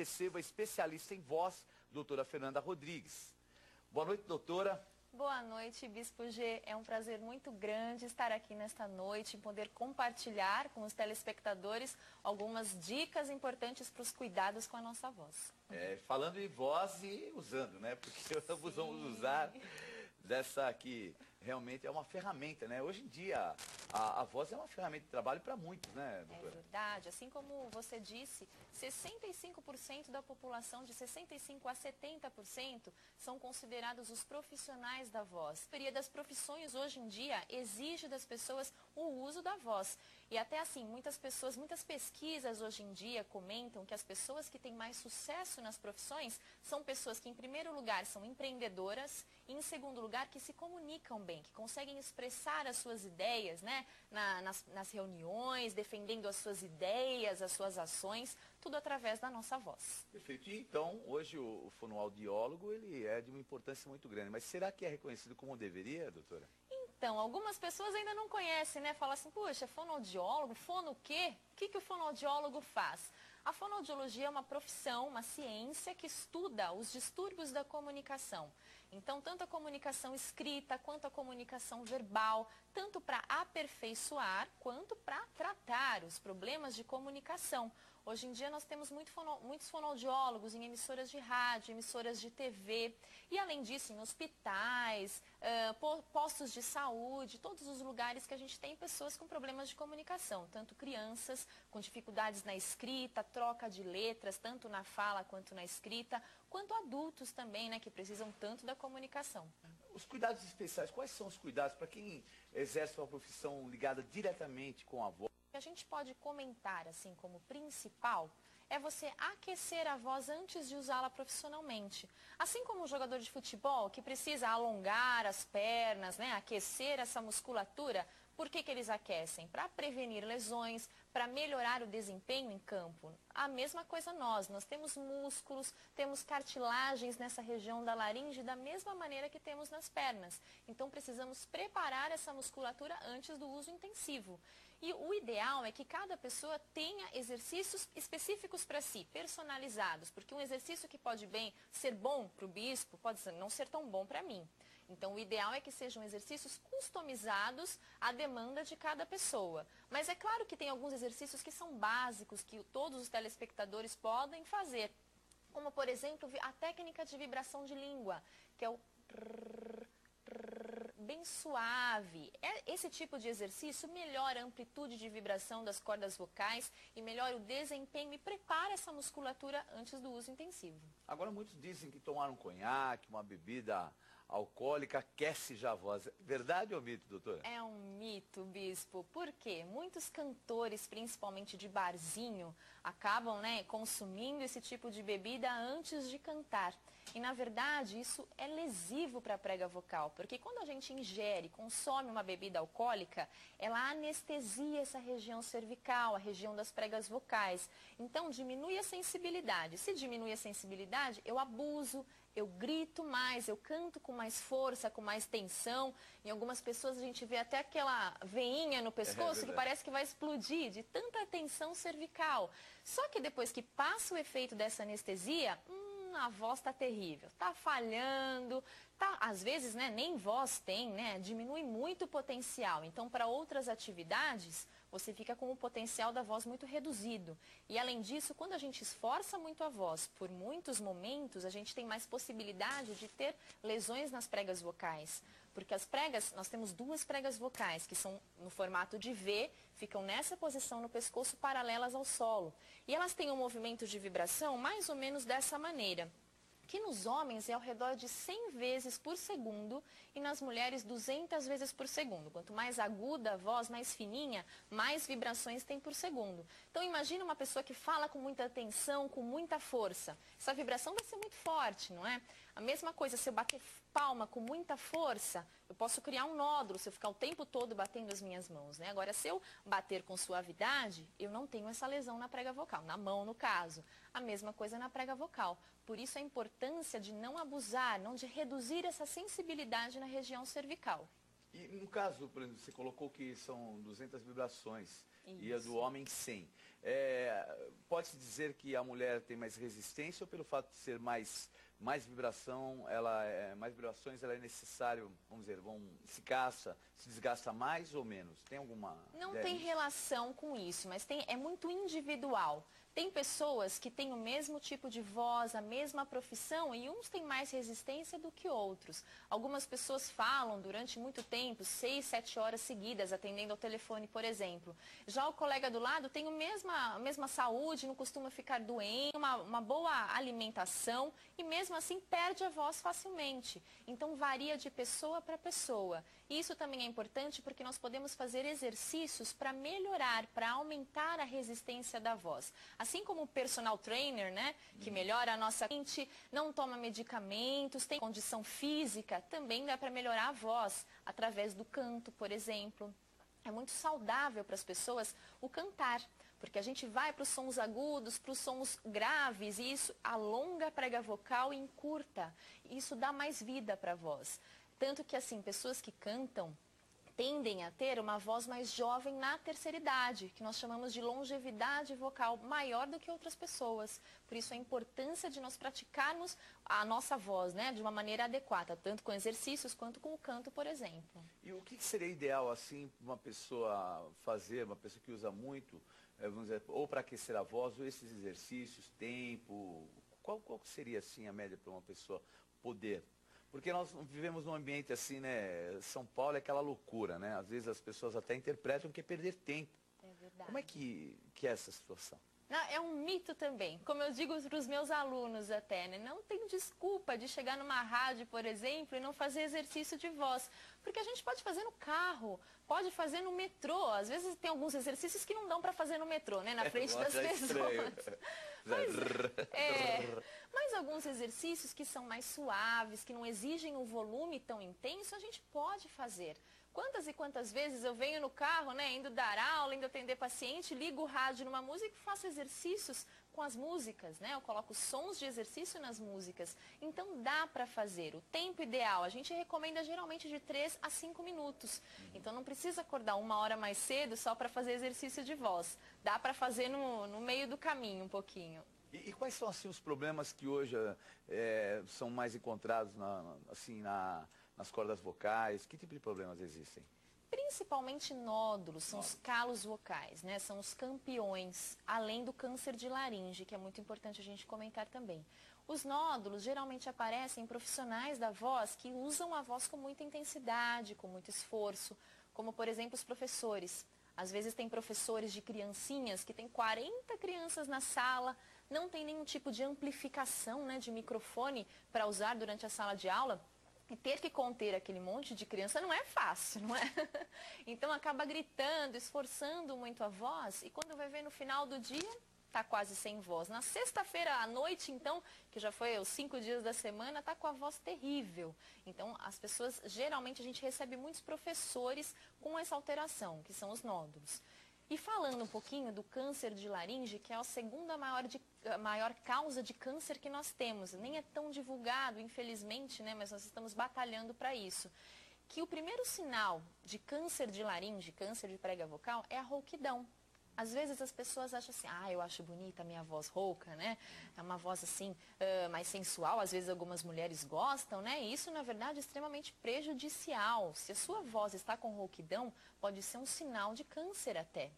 recebo a especialista em voz, doutora Fernanda Rodrigues. Boa noite, doutora. Boa noite, Bispo G. É um prazer muito grande estar aqui nesta noite e poder compartilhar com os telespectadores algumas dicas importantes para os cuidados com a nossa voz. É, falando em voz e usando, né? Porque ambos vamos usar dessa aqui realmente é uma ferramenta, né? Hoje em dia, a, a voz é uma ferramenta de trabalho para muitos, né, doutora? É verdade. Assim como você disse, 65% da população, de 65% a 70%, são considerados os profissionais da voz. A maioria das profissões hoje em dia exige das pessoas o uso da voz. E até assim, muitas pessoas, muitas pesquisas hoje em dia comentam que as pessoas que têm mais sucesso nas profissões são pessoas que, em primeiro lugar, são empreendedoras e, em segundo lugar, que se comunicam bem bem, que conseguem expressar as suas ideias né, na, nas, nas reuniões, defendendo as suas ideias, as suas ações, tudo através da nossa voz. Perfeito. E então, hoje o, o fonoaudiólogo ele é de uma importância muito grande, mas será que é reconhecido como deveria, doutora? Então, algumas pessoas ainda não conhecem, né? Falam assim, puxa, fonoaudiólogo, fono o quê? O que, que o fonoaudiólogo faz? A fonoaudiologia é uma profissão, uma ciência que estuda os distúrbios da comunicação. Então, tanto a comunicação escrita quanto a comunicação verbal, tanto para aperfeiçoar quanto para tratar os problemas de comunicação. Hoje em dia nós temos muito fono, muitos fonoaudiólogos em emissoras de rádio, emissoras de TV e além disso em hospitais, uh, postos de saúde, todos os lugares que a gente tem pessoas com problemas de comunicação, tanto crianças com dificuldades na escrita, troca de letras, tanto na fala quanto na escrita, quanto adultos também, né, que precisam tanto da comunicação. Os cuidados especiais, quais são os cuidados para quem exerce uma profissão ligada diretamente com a voz? A gente pode comentar assim como principal é você aquecer a voz antes de usá-la profissionalmente. Assim como um jogador de futebol que precisa alongar as pernas, né, aquecer essa musculatura, por que, que eles aquecem? Para prevenir lesões, para melhorar o desempenho em campo. A mesma coisa nós, nós temos músculos, temos cartilagens nessa região da laringe da mesma maneira que temos nas pernas. Então precisamos preparar essa musculatura antes do uso intensivo. E o ideal é que cada pessoa tenha exercícios específicos para si, personalizados, porque um exercício que pode bem ser bom para o bispo pode não ser tão bom para mim. Então, o ideal é que sejam exercícios customizados à demanda de cada pessoa. Mas é claro que tem alguns exercícios que são básicos, que todos os telespectadores podem fazer. Como, por exemplo, a técnica de vibração de língua, que é o bem suave. É, esse tipo de exercício melhora a amplitude de vibração das cordas vocais e melhora o desempenho e prepara essa musculatura antes do uso intensivo. Agora muitos dizem que tomar um conhaque, uma bebida alcoólica aquece já a voz. Verdade ou mito, doutora? É um mito, bispo. Por quê? Muitos cantores, principalmente de barzinho, acabam né, consumindo esse tipo de bebida antes de cantar. E, na verdade, isso é lesivo para a prega vocal, porque quando a gente ingere, consome uma bebida alcoólica, ela anestesia essa região cervical, a região das pregas vocais. Então, diminui a sensibilidade. Se diminui a sensibilidade, eu abuso, eu grito mais, eu canto com mais força, com mais tensão. Em algumas pessoas a gente vê até aquela veinha no pescoço é que parece que vai explodir de tanta tensão cervical. Só que depois que passa o efeito dessa anestesia, hum, a voz está terrível, está falhando, tá, às vezes né, nem voz tem, né, diminui muito o potencial. Então, para outras atividades, você fica com o potencial da voz muito reduzido. E além disso, quando a gente esforça muito a voz por muitos momentos, a gente tem mais possibilidade de ter lesões nas pregas vocais. Porque as pregas, nós temos duas pregas vocais, que são no formato de V, ficam nessa posição no pescoço paralelas ao solo. E elas têm um movimento de vibração mais ou menos dessa maneira que nos homens é ao redor de 100 vezes por segundo e nas mulheres 200 vezes por segundo. Quanto mais aguda a voz, mais fininha, mais vibrações tem por segundo. Então imagine uma pessoa que fala com muita atenção, com muita força. Essa vibração vai ser muito forte, não é? A mesma coisa, se eu bater palma com muita força, eu posso criar um nódulo se eu ficar o tempo todo batendo as minhas mãos, né? Agora, se eu bater com suavidade, eu não tenho essa lesão na prega vocal, na mão no caso. A mesma coisa na prega vocal. Por isso a importância de não abusar, não de reduzir essa sensibilidade na região cervical. E no caso, por exemplo, você colocou que são 200 vibrações. Isso. e a do homem sem. É, Pode-se dizer que a mulher tem mais resistência ou pelo fato de ser mais, mais vibração, ela é, mais vibrações, ela é necessário, vamos dizer, vão, se caça, se desgasta mais ou menos? Tem alguma. Não tem relação com isso, mas tem, é muito individual. Tem pessoas que têm o mesmo tipo de voz, a mesma profissão e uns têm mais resistência do que outros. Algumas pessoas falam durante muito tempo, seis, sete horas seguidas, atendendo ao telefone, por exemplo. Já o colega do lado tem a mesma, a mesma saúde, não costuma ficar doente, uma, uma boa alimentação e mesmo assim perde a voz facilmente. Então varia de pessoa para pessoa. Isso também é importante porque nós podemos fazer exercícios para melhorar, para aumentar a resistência da voz. Assim como o personal trainer, né, que melhora a nossa mente, não toma medicamentos, tem condição física, também dá para melhorar a voz através do canto, por exemplo. É muito saudável para as pessoas o cantar, porque a gente vai para os sons agudos, para os sons graves, e isso alonga a prega vocal e encurta. Isso dá mais vida para a voz. Tanto que, assim, pessoas que cantam tendem a ter uma voz mais jovem na terceira idade, que nós chamamos de longevidade vocal maior do que outras pessoas. Por isso a importância de nós praticarmos a nossa voz, né, de uma maneira adequada, tanto com exercícios quanto com o canto, por exemplo. E o que seria ideal assim uma pessoa fazer, uma pessoa que usa muito, eh, vamos dizer, ou para aquecer a voz, ou esses exercícios, tempo, qual, qual seria assim a média para uma pessoa poder porque nós vivemos num ambiente assim, né? São Paulo é aquela loucura, né? Às vezes as pessoas até interpretam que é perder tempo. É verdade. Como é que, que é essa situação? Não, é um mito também. Como eu digo para os meus alunos até, né? Não tem desculpa de chegar numa rádio, por exemplo, e não fazer exercício de voz. Porque a gente pode fazer no carro, pode fazer no metrô. Às vezes tem alguns exercícios que não dão para fazer no metrô, né? Na é, frente das pessoas. Mas, é, mas alguns exercícios que são mais suaves, que não exigem um volume tão intenso, a gente pode fazer. Quantas e quantas vezes eu venho no carro, né, indo dar aula, indo atender paciente, ligo o rádio numa música e faço exercícios com as músicas, né? Eu coloco sons de exercício nas músicas. Então dá para fazer. O tempo ideal, a gente recomenda geralmente de 3 a 5 minutos. Então não precisa acordar uma hora mais cedo só para fazer exercício de voz. Dá para fazer no, no meio do caminho um pouquinho. E, e, quais são assim os problemas que hoje é, são mais encontrados na, assim, na, nas cordas vocais? Que tipo de problemas existem? Principalmente nódulos, são os calos vocais, né? São os campeões, além do câncer de laringe, que é muito importante a gente comentar também. Os nódulos geralmente aparecem em profissionais da voz que usam a voz com muita intensidade, com muito esforço, como por exemplo os professores. Às vezes tem professores de criancinhas que tem 40 crianças na sala, não tem nenhum tipo de amplificação né, de microfone para usar durante a sala de aula. E ter que conter aquele monte de criança não é fácil, não é? Então acaba gritando, esforçando muito a voz e quando vai ver no final do dia, está quase sem voz. Na sexta-feira à noite, então, que já foi os cinco dias da semana, está com a voz terrível. Então, as pessoas, geralmente, a gente recebe muitos professores com essa alteração, que são os nódulos. E falando um pouquinho do câncer de laringe, que é a segunda maior, de, maior causa de câncer que nós temos. Nem é tão divulgado, infelizmente, né, mas nós estamos batalhando para isso. Que o primeiro sinal de câncer de laringe, câncer de prega vocal, é a rouquidão. Às vezes as pessoas acham assim, ah, eu acho bonita a minha voz rouca, né? É uma voz assim, uh, mais sensual, às vezes algumas mulheres gostam, né? E isso, na verdade, é extremamente prejudicial. Se a sua voz está com rouquidão, pode ser um sinal de câncer até.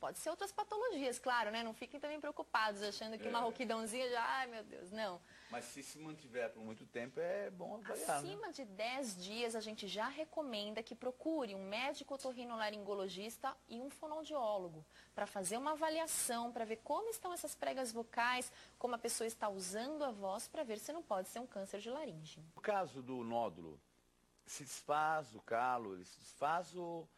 Pode ser outras patologias, claro, né? Não fiquem também preocupados, achando que é. uma rouquidãozinha já, ai meu Deus, não. Mas se se mantiver por muito tempo, é bom avaliar, Acima né? de 10 dias, a gente já recomenda que procure um médico otorrinolaringologista e um fonoaudiólogo para fazer uma avaliação, para ver como estão essas pregas vocais, como a pessoa está usando a voz, para ver se não pode ser um câncer de laringe. No caso do nódulo, se desfaz o calo, ele se desfaz ou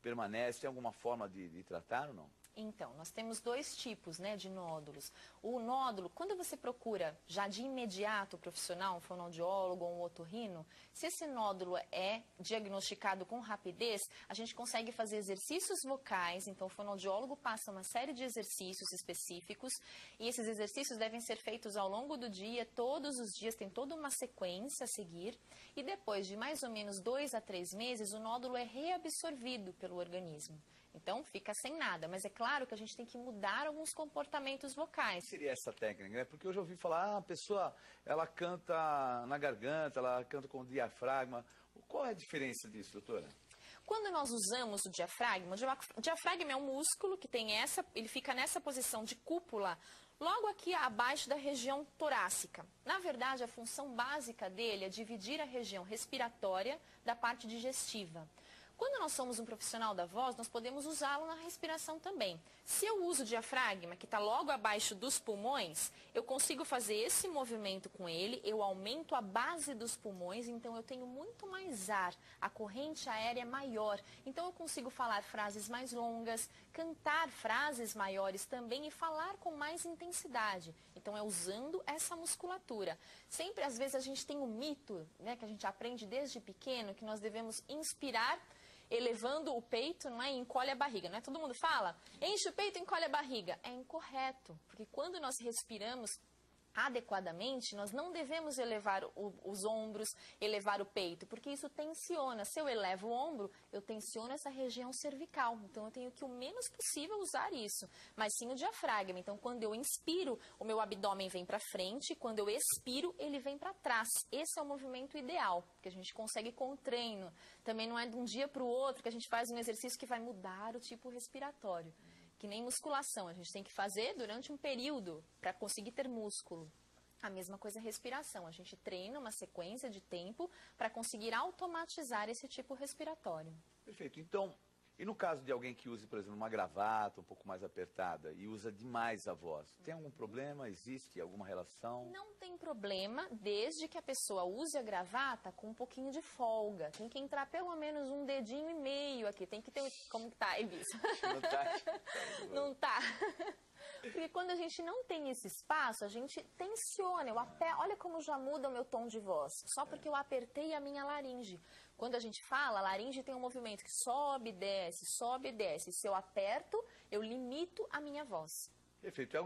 permanece? Tem alguma forma de, de tratar ou não? Então, nós temos dois tipos né, de nódulos. O nódulo, quando você procura já de imediato o profissional, um fonoaudiólogo ou um otorrino, se esse nódulo é diagnosticado com rapidez, a gente consegue fazer exercícios vocais, então o fonoaudiólogo passa uma série de exercícios específicos e esses exercícios devem ser feitos ao longo do dia, todos os dias, tem toda uma sequência a seguir e depois de mais ou menos dois a três meses, o nódulo é reabsorvido pelo organismo. Então fica sem nada. Mas é claro que a gente tem que mudar alguns comportamentos vocais. Que seria essa técnica? Né? Porque eu já ouvi falar, ah, a pessoa ela canta na garganta, ela canta com o diafragma. Qual é a diferença disso, doutora? Quando nós usamos o diafragma, o diafragma é um músculo que tem essa, ele fica nessa posição de cúpula logo aqui abaixo da região torácica. Na verdade, a função básica dele é dividir a região respiratória da parte digestiva. Quando nós somos um profissional da voz, nós podemos usá-lo na respiração também. Se eu uso o diafragma, que está logo abaixo dos pulmões, eu consigo fazer esse movimento com ele, eu aumento a base dos pulmões, então eu tenho muito mais ar, a corrente aérea é maior. Então eu consigo falar frases mais longas, cantar frases maiores também e falar com mais intensidade. Então é usando essa musculatura. Sempre, às vezes, a gente tem um mito, né, que a gente aprende desde pequeno, que nós devemos inspirar elevando o peito, não é? encolhe a barriga, não é? Todo mundo fala, enche o peito, encolhe a barriga. É incorreto, porque quando nós respiramos adequadamente, nós não devemos elevar o, os ombros, elevar o peito, porque isso tensiona. Se eu elevo o ombro, eu tensiono essa região cervical. Então, eu tenho que o menos possível usar isso, mas sim o diafragma. Então, quando eu inspiro, o meu abdômen vem para frente, quando eu expiro, ele vem para trás. Esse é o movimento ideal, que a gente consegue com o treino. Também não é de um dia para o outro que a gente faz um exercício que vai mudar o tipo respiratório que nem musculação, a gente tem que fazer durante um período para conseguir ter músculo. A mesma coisa a respiração, a gente treina uma sequência de tempo para conseguir automatizar esse tipo respiratório. Perfeito. Então, e no caso de alguém que use, por exemplo, uma gravata um pouco mais apertada e usa demais a voz, tem algum problema? Existe alguma relação? Não tem problema, desde que a pessoa use a gravata com um pouquinho de folga. Tem que entrar pelo menos um dedinho e meio aqui. Tem que ter. Como que tá, Ebis? Não tá. Não tá. Porque quando a gente não tem esse espaço, a gente tensiona. Eu aper... Olha como já muda o meu tom de voz. Só porque eu apertei a minha laringe. Quando a gente fala, a laringe tem um movimento que sobe, desce, sobe, desce. Se eu aperto, eu limito a minha voz. Perfeito.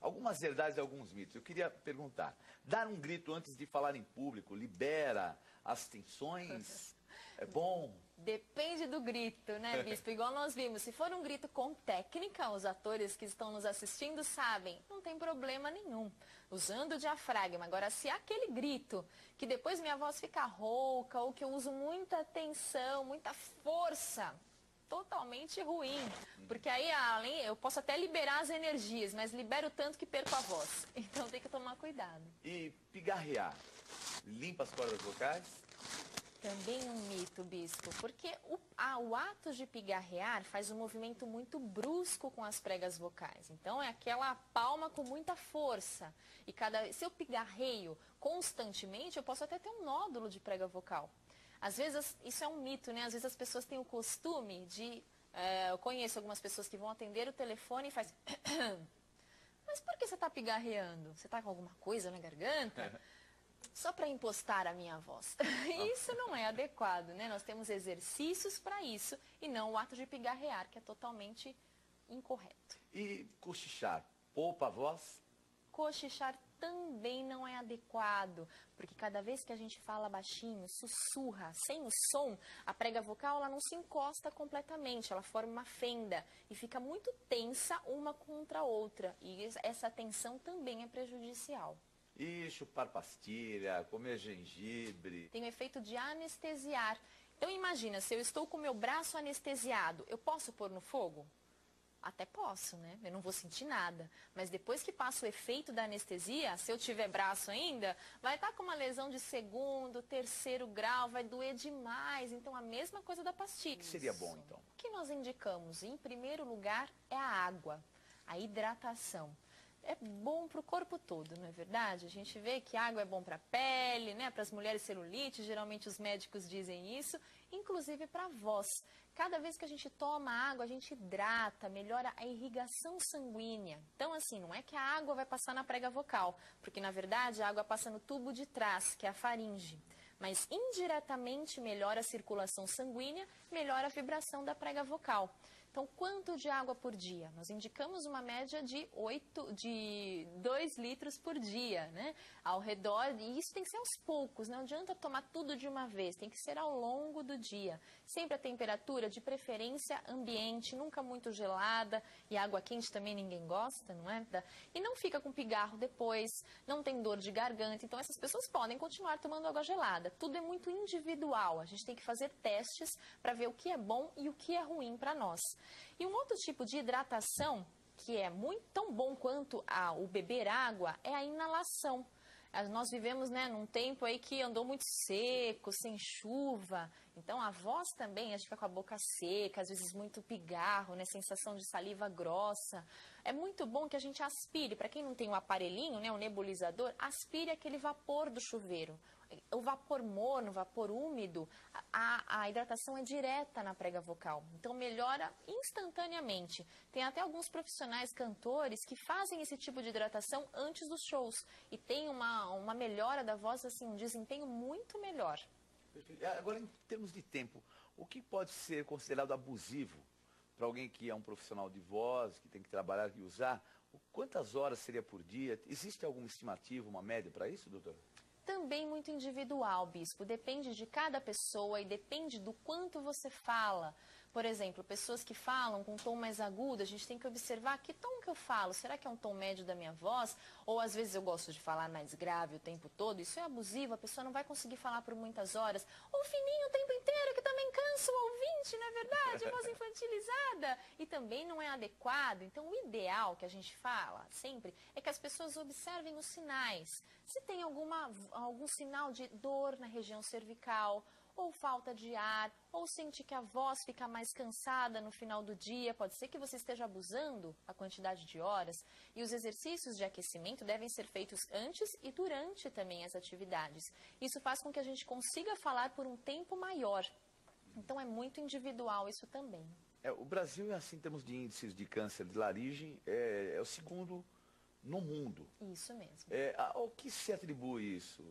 Algumas verdades e alguns mitos. Eu queria perguntar: dar um grito antes de falar em público libera as tensões? É bom? Depende do grito, né, Bispo? Igual nós vimos, se for um grito com técnica, os atores que estão nos assistindo sabem, não tem problema nenhum. Usando o diafragma. Agora, se é aquele grito que depois minha voz fica rouca ou que eu uso muita tensão, muita força, totalmente ruim. Porque aí, além, eu posso até liberar as energias, mas libero tanto que perco a voz. Então tem que tomar cuidado. E pigarrear, limpa as cordas vocais? Também um mito, bispo, porque o, ah, o ato de pigarrear faz um movimento muito brusco com as pregas vocais. Então é aquela palma com muita força. E cada se eu pigarreio constantemente, eu posso até ter um nódulo de prega vocal. Às vezes, isso é um mito, né? Às vezes as pessoas têm o costume de. É, eu conheço algumas pessoas que vão atender o telefone e faz. Mas por que você está pigarreando? Você está com alguma coisa na garganta? só para impostar a minha voz. isso não é adequado, né? Nós temos exercícios para isso e não o ato de pigarrear, que é totalmente incorreto. E cochichar, poupa a voz? Cochichar também não é adequado, porque cada vez que a gente fala baixinho, sussurra, sem o som, a prega vocal ela não se encosta completamente, ela forma uma fenda e fica muito tensa uma contra a outra, e essa tensão também é prejudicial. E chupar pastilha, comer gengibre. Tem o efeito de anestesiar. Então imagina, se eu estou com o meu braço anestesiado, eu posso pôr no fogo? Até posso, né? Eu não vou sentir nada. Mas depois que passa o efeito da anestesia, se eu tiver braço ainda, vai estar com uma lesão de segundo, terceiro grau, vai doer demais. Então, a mesma coisa da pastilha. O que seria bom, então? O que nós indicamos, em primeiro lugar, é a água, a hidratação é bom para o corpo todo, não é verdade? A gente vê que água é bom para a pele, né? para as mulheres celulite, geralmente os médicos dizem isso, inclusive para a voz. Cada vez que a gente toma água, a gente hidrata, melhora a irrigação sanguínea. Então, assim, não é que a água vai passar na prega vocal, porque na verdade a água passa no tubo de trás, que é a faringe. Mas indiretamente melhora a circulação sanguínea, melhora a vibração da prega vocal. Então, quanto de água por dia? Nós indicamos uma média de 8, de 2 litros por dia, né? Ao redor, e isso tem que ser aos poucos, não adianta tomar tudo de uma vez, tem que ser ao longo do dia. Sempre a temperatura, de preferência ambiente, nunca muito gelada, e água quente também ninguém gosta, não é? E não fica com pigarro depois, não tem dor de garganta, então essas pessoas podem continuar tomando água gelada. Tudo é muito individual, a gente tem que fazer testes para ver o que é bom e o que é ruim para nós. E um outro tipo de hidratação, que é muito tão bom quanto a, o beber água, é a inalação. Nós vivemos né, num tempo aí que andou muito seco, sem chuva. Então a voz também, a gente fica com a boca seca, às vezes muito pigarro, né, sensação de saliva grossa. É muito bom que a gente aspire, para quem não tem o um aparelhinho, né, o um nebulizador, aspire aquele vapor do chuveiro o vapor morno, o vapor úmido, a, a, hidratação é direta na prega vocal. Então melhora instantaneamente. Tem até alguns profissionais cantores que fazem esse tipo de hidratação antes dos shows e tem uma, uma melhora da voz, assim, um desempenho muito melhor. Agora, em termos de tempo, o que pode ser considerado abusivo para alguém que é um profissional de voz, que tem que trabalhar e usar? Quantas horas seria por dia? Existe alguma estimativa, uma média para isso, doutor? Também muito individual, bispo. Depende de cada pessoa e depende do quanto você fala. Por exemplo, pessoas que falam com tom mais agudo, a gente tem que observar que tom que eu falo. Será que é um tom médio da minha voz? Ou às vezes eu gosto de falar mais grave o tempo todo. Isso é abusivo, a pessoa não vai conseguir falar por muitas horas. Ou fininho o tempo inteiro, que também cansa ouvinte, não é verdade? Voz infantilizada. E também não é adequado. Então, o ideal que a gente fala sempre é que as pessoas observem os sinais. Se tem alguma, algum sinal de dor na região cervical, ou falta de ar, ou sente que a voz fica mais cansada no final do dia, pode ser que você esteja abusando a quantidade de horas. E os exercícios de aquecimento devem ser feitos antes e durante também as atividades. Isso faz com que a gente consiga falar por um tempo maior. Então é muito individual isso também. É, o Brasil, assim, em termos de índices de câncer de laringe, é, é o segundo no mundo. Isso mesmo. É, ao que se atribui isso?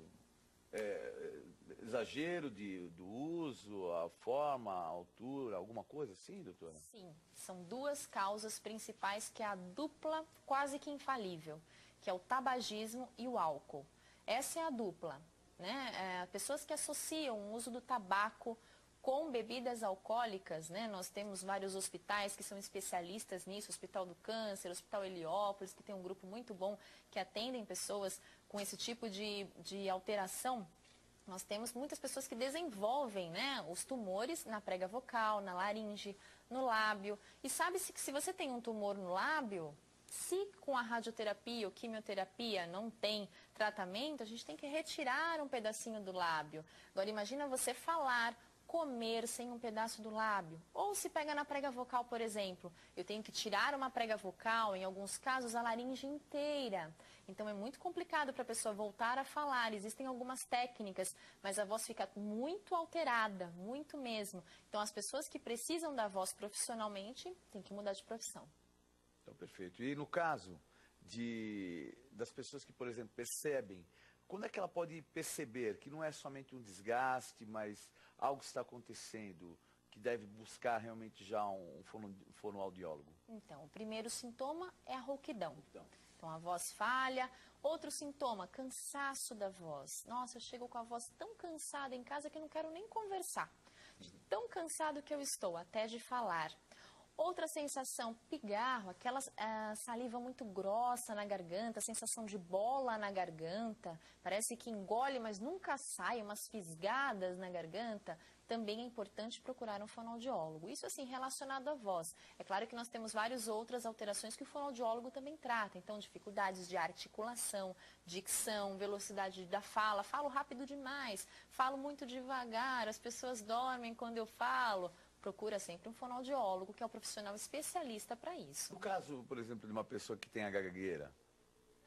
é, exagero de, do uso, a forma, a altura, alguma coisa assim, doutora? Sim, são duas causas principais que é a dupla quase que infalível, que é o tabagismo e o álcool. Essa é a dupla. Né? É, pessoas que associam o uso do tabaco com bebidas alcoólicas, né? Nós temos vários hospitais que são especialistas nisso, Hospital do Câncer, Hospital Heliópolis, que tem um grupo muito bom que atendem pessoas com esse tipo de, de alteração. Nós temos muitas pessoas que desenvolvem né, os tumores na prega vocal, na laringe, no lábio. E sabe-se que se você tem um tumor no lábio, se com a radioterapia ou quimioterapia não tem tratamento, a gente tem que retirar um pedacinho do lábio. Agora imagina você falar comer sem um pedaço do lábio. Ou se pega na prega vocal, por exemplo, eu tenho que tirar uma prega vocal, em alguns casos a laringe inteira. Então é muito complicado para a pessoa voltar a falar. Existem algumas técnicas, mas a voz fica muito alterada, muito mesmo. Então as pessoas que precisam da voz profissionalmente têm que mudar de profissão. Então, perfeito. E no caso de, das pessoas que, por exemplo, percebem quando é que ela pode perceber que não é somente um desgaste, mas algo está acontecendo, que deve buscar realmente já um, fono, fonoaudiólogo? Então, o primeiro sintoma é a rouquidão. Então. então, a voz falha. Outro sintoma, cansaço da voz. Nossa, eu chego com a voz tão cansada em casa que eu não quero nem conversar. De tão cansado que eu estou, até de falar. Outra sensação, pigarro, aquela uh, saliva muito grossa na garganta, sensação de bola na garganta, parece que engole, mas nunca sai, umas fisgadas na garganta. Também é importante procurar um fonoaudiólogo. Isso assim, relacionado à voz. É claro que nós temos várias outras alterações que o fonoaudiólogo também trata. Então, dificuldades de articulação, dicção, velocidade da fala. Falo rápido demais, falo muito devagar, as pessoas dormem quando eu falo procura sempre um fonoaudiólogo, que é o um profissional especialista para isso. No caso, por exemplo, de uma pessoa que tem a gagueira.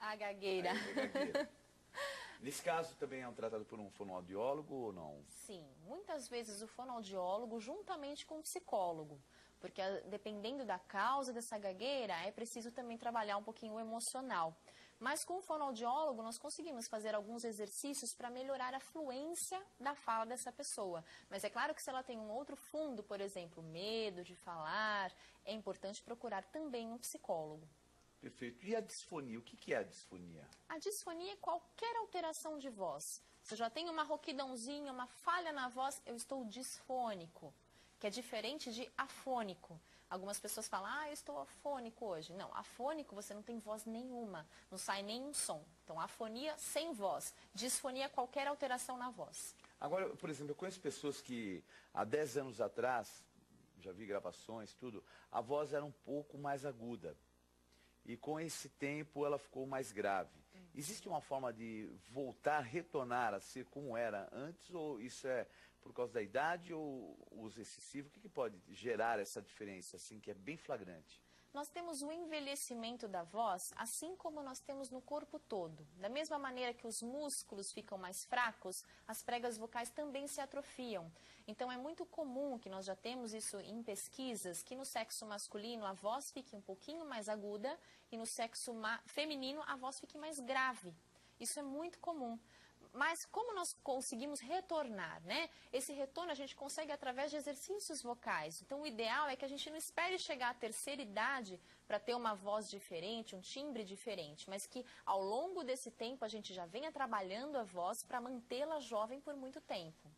A gagueira. Nesse caso também é um tratado por um fonoaudiólogo ou não? Sim, muitas vezes o fonoaudiólogo juntamente com o psicólogo, porque dependendo da causa dessa gagueira, é preciso também trabalhar um pouquinho o emocional. Mas com o fonoaudiólogo nós conseguimos fazer alguns exercícios para melhorar a fluência da fala dessa pessoa. Mas é claro que se ela tem um outro fundo, por exemplo, medo de falar, é importante procurar também um psicólogo. Perfeito. E a disfonia? O que é a disfonia? A disfonia é qualquer alteração de voz. Se eu já tenho uma rouquidãozinha, uma falha na voz, eu estou disfônico, que é diferente de afônico. Algumas pessoas falam, ah, eu estou afônico hoje. Não, afônico você não tem voz nenhuma, não sai nenhum som. Então, afonia sem voz, disfonia qualquer alteração na voz. Agora, por exemplo, eu conheço pessoas que há 10 anos atrás, já vi gravações, tudo, a voz era um pouco mais aguda. E com esse tempo ela ficou mais grave. Existe uma forma de voltar, retornar a ser como era antes, ou isso é por causa da idade ou uso excessivo? O que, que pode gerar essa diferença, assim, que é bem flagrante? Nós temos o envelhecimento da voz, assim como nós temos no corpo todo. Da mesma maneira que os músculos ficam mais fracos, as pregas vocais também se atrofiam. Então é muito comum que nós já temos isso em pesquisas, que no sexo masculino a voz fique um pouquinho mais aguda e no sexo feminino a voz fique mais grave. Isso é muito comum. Mas como nós conseguimos retornar, né? Esse retorno a gente consegue através de exercícios vocais. Então o ideal é que a gente não espere chegar à terceira idade para ter uma voz diferente, um timbre diferente, mas que ao longo desse tempo a gente já venha trabalhando a voz para mantê-la jovem por muito tempo.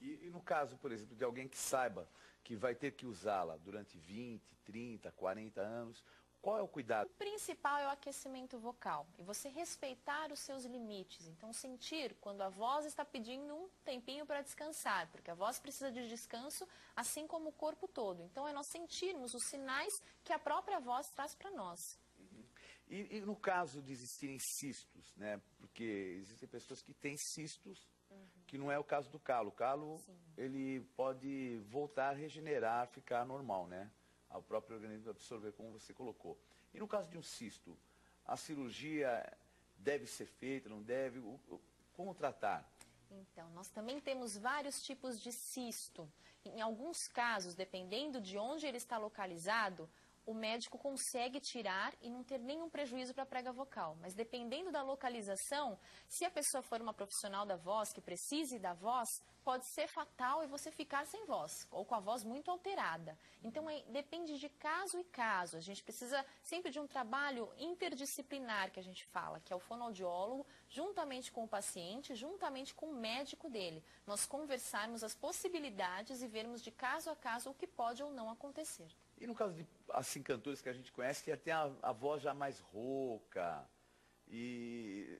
E, e, no caso, por exemplo, de alguém que saiba que vai ter que usá-la durante 20, 30, 40 anos, qual é o cuidado? O principal é o aquecimento vocal e você respeitar os seus limites. Então, sentir quando a voz está pedindo um tempinho para descansar, porque a voz precisa de descanso, assim como o corpo todo. Então, é nós sentirmos os sinais que a própria voz traz para nós. Uhum. E, e, no caso de existirem cistos, né? Porque existem pessoas que têm cistos, uhum. que não é o caso do calo. O calo, Sim. ele pode voltar regenerar, ficar normal, né? Ao próprio organismo absorver, como você colocou. E no caso de um cisto, a cirurgia deve ser feita, não deve? Como tratar? Então, nós também temos vários tipos de cisto. Em alguns casos, dependendo de onde ele está localizado, o médico consegue tirar e não ter nenhum prejuízo para a prega vocal. Mas dependendo da localização, se a pessoa for uma profissional da voz, que precise da voz, pode ser fatal e você ficar sem voz, ou com a voz muito alterada. Então, é, depende de caso e caso. A gente precisa sempre de um trabalho interdisciplinar, que a gente fala, que é o fonoaudiólogo, juntamente com o paciente, juntamente com o médico dele. Nós conversarmos as possibilidades e vermos de caso a caso o que pode ou não acontecer. E no caso de assim, cantores que a gente conhece, que tem a, a voz já mais rouca, e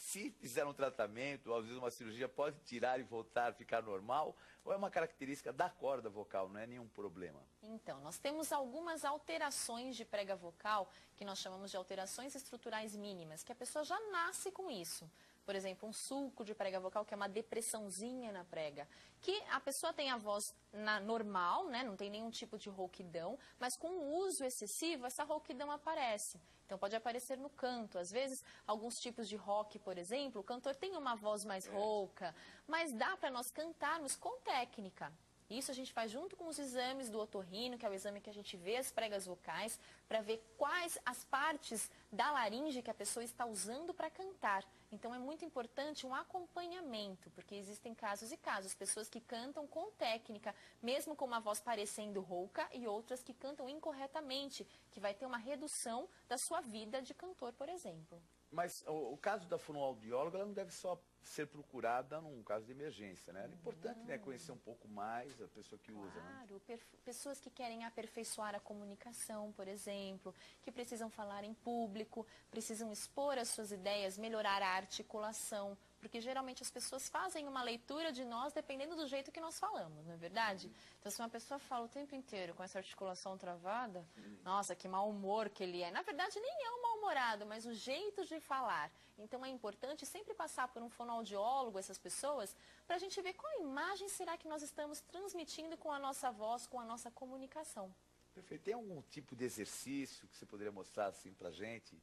se fizer um tratamento, às vezes uma cirurgia, pode tirar e voltar, ficar normal? Ou é uma característica da corda vocal, não é nenhum problema? Então, nós temos algumas alterações de prega vocal, que nós chamamos de alterações estruturais mínimas, que a pessoa já nasce com isso por exemplo, um sulco de prega vocal, que é uma depressãozinha na prega, que a pessoa tem a voz na, normal, né, não tem nenhum tipo de rouquidão, mas com o uso excessivo, essa rouquidão aparece. Então pode aparecer no canto. Às vezes, alguns tipos de rock, por exemplo, o cantor tem uma voz mais rouca, mas dá para nós cantarmos com técnica. Isso a gente faz junto com os exames do otorrino, que é o exame que a gente vê as pregas vocais, para ver quais as partes da laringe que a pessoa está usando para cantar. Então é muito importante um acompanhamento, porque existem casos e casos, pessoas que cantam com técnica, mesmo com uma voz parecendo rouca, e outras que cantam incorretamente, que vai ter uma redução da sua vida de cantor, por exemplo. Mas o, o caso da fonoaudióloga, ela não deve só ser procurada num caso de emergência, né? É importante né, conhecer um pouco mais a pessoa que claro, usa. Né? Claro, pessoas que querem aperfeiçoar a comunicação, por exemplo, que precisam falar em público, precisam expor as suas ideias, melhorar a articulação, porque geralmente as pessoas fazem uma leitura de nós dependendo do jeito que nós falamos, não é verdade? Então, se uma pessoa fala o tempo inteiro com essa articulação travada, nossa, que mau humor que ele é. Na verdade, nem é um mal-humorado, mas o jeito de falar. Então, é importante sempre passar por um fonoaudiólogo, essas pessoas, para a gente ver qual imagem será que nós estamos transmitindo com a nossa voz, com a nossa comunicação. Perfeito. Tem algum tipo de exercício que você poderia mostrar assim para gente?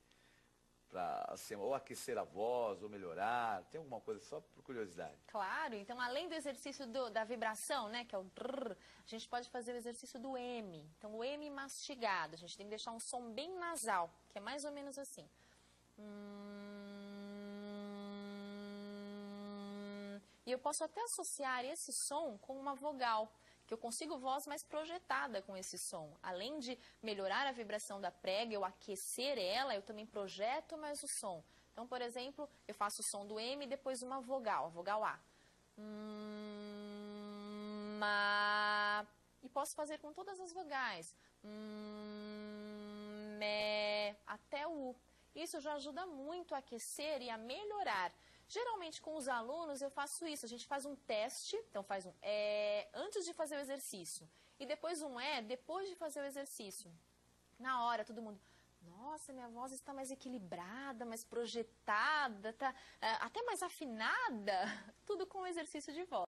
Para assim, ou aquecer a voz, ou melhorar? Tem alguma coisa só por curiosidade? Claro, então além do exercício do, da vibração, né, que é o drrr, a gente pode fazer o exercício do M. Então o M mastigado, a gente tem que deixar um som bem nasal, que é mais ou menos assim. Hum, e eu posso até associar esse som com uma vogal, que eu consigo voz mais projetada com esse som. Além de melhorar a vibração da prega, eu aquecer ela, eu também projeto mais o som. Então, por exemplo, eu faço o som do M e depois uma vogal, a vogal A. Hum, ma, e posso fazer com todas as vogais. Hum, me, até o U. Isso já ajuda muito a aquecer e a melhorar. Geralmente com os alunos eu faço isso, a gente faz um teste, então faz um é antes de fazer o exercício e depois um é depois de fazer o exercício. Na hora todo mundo, nossa, minha voz está mais equilibrada, mais projetada, tá é, até mais afinada, tudo com o exercício de voz.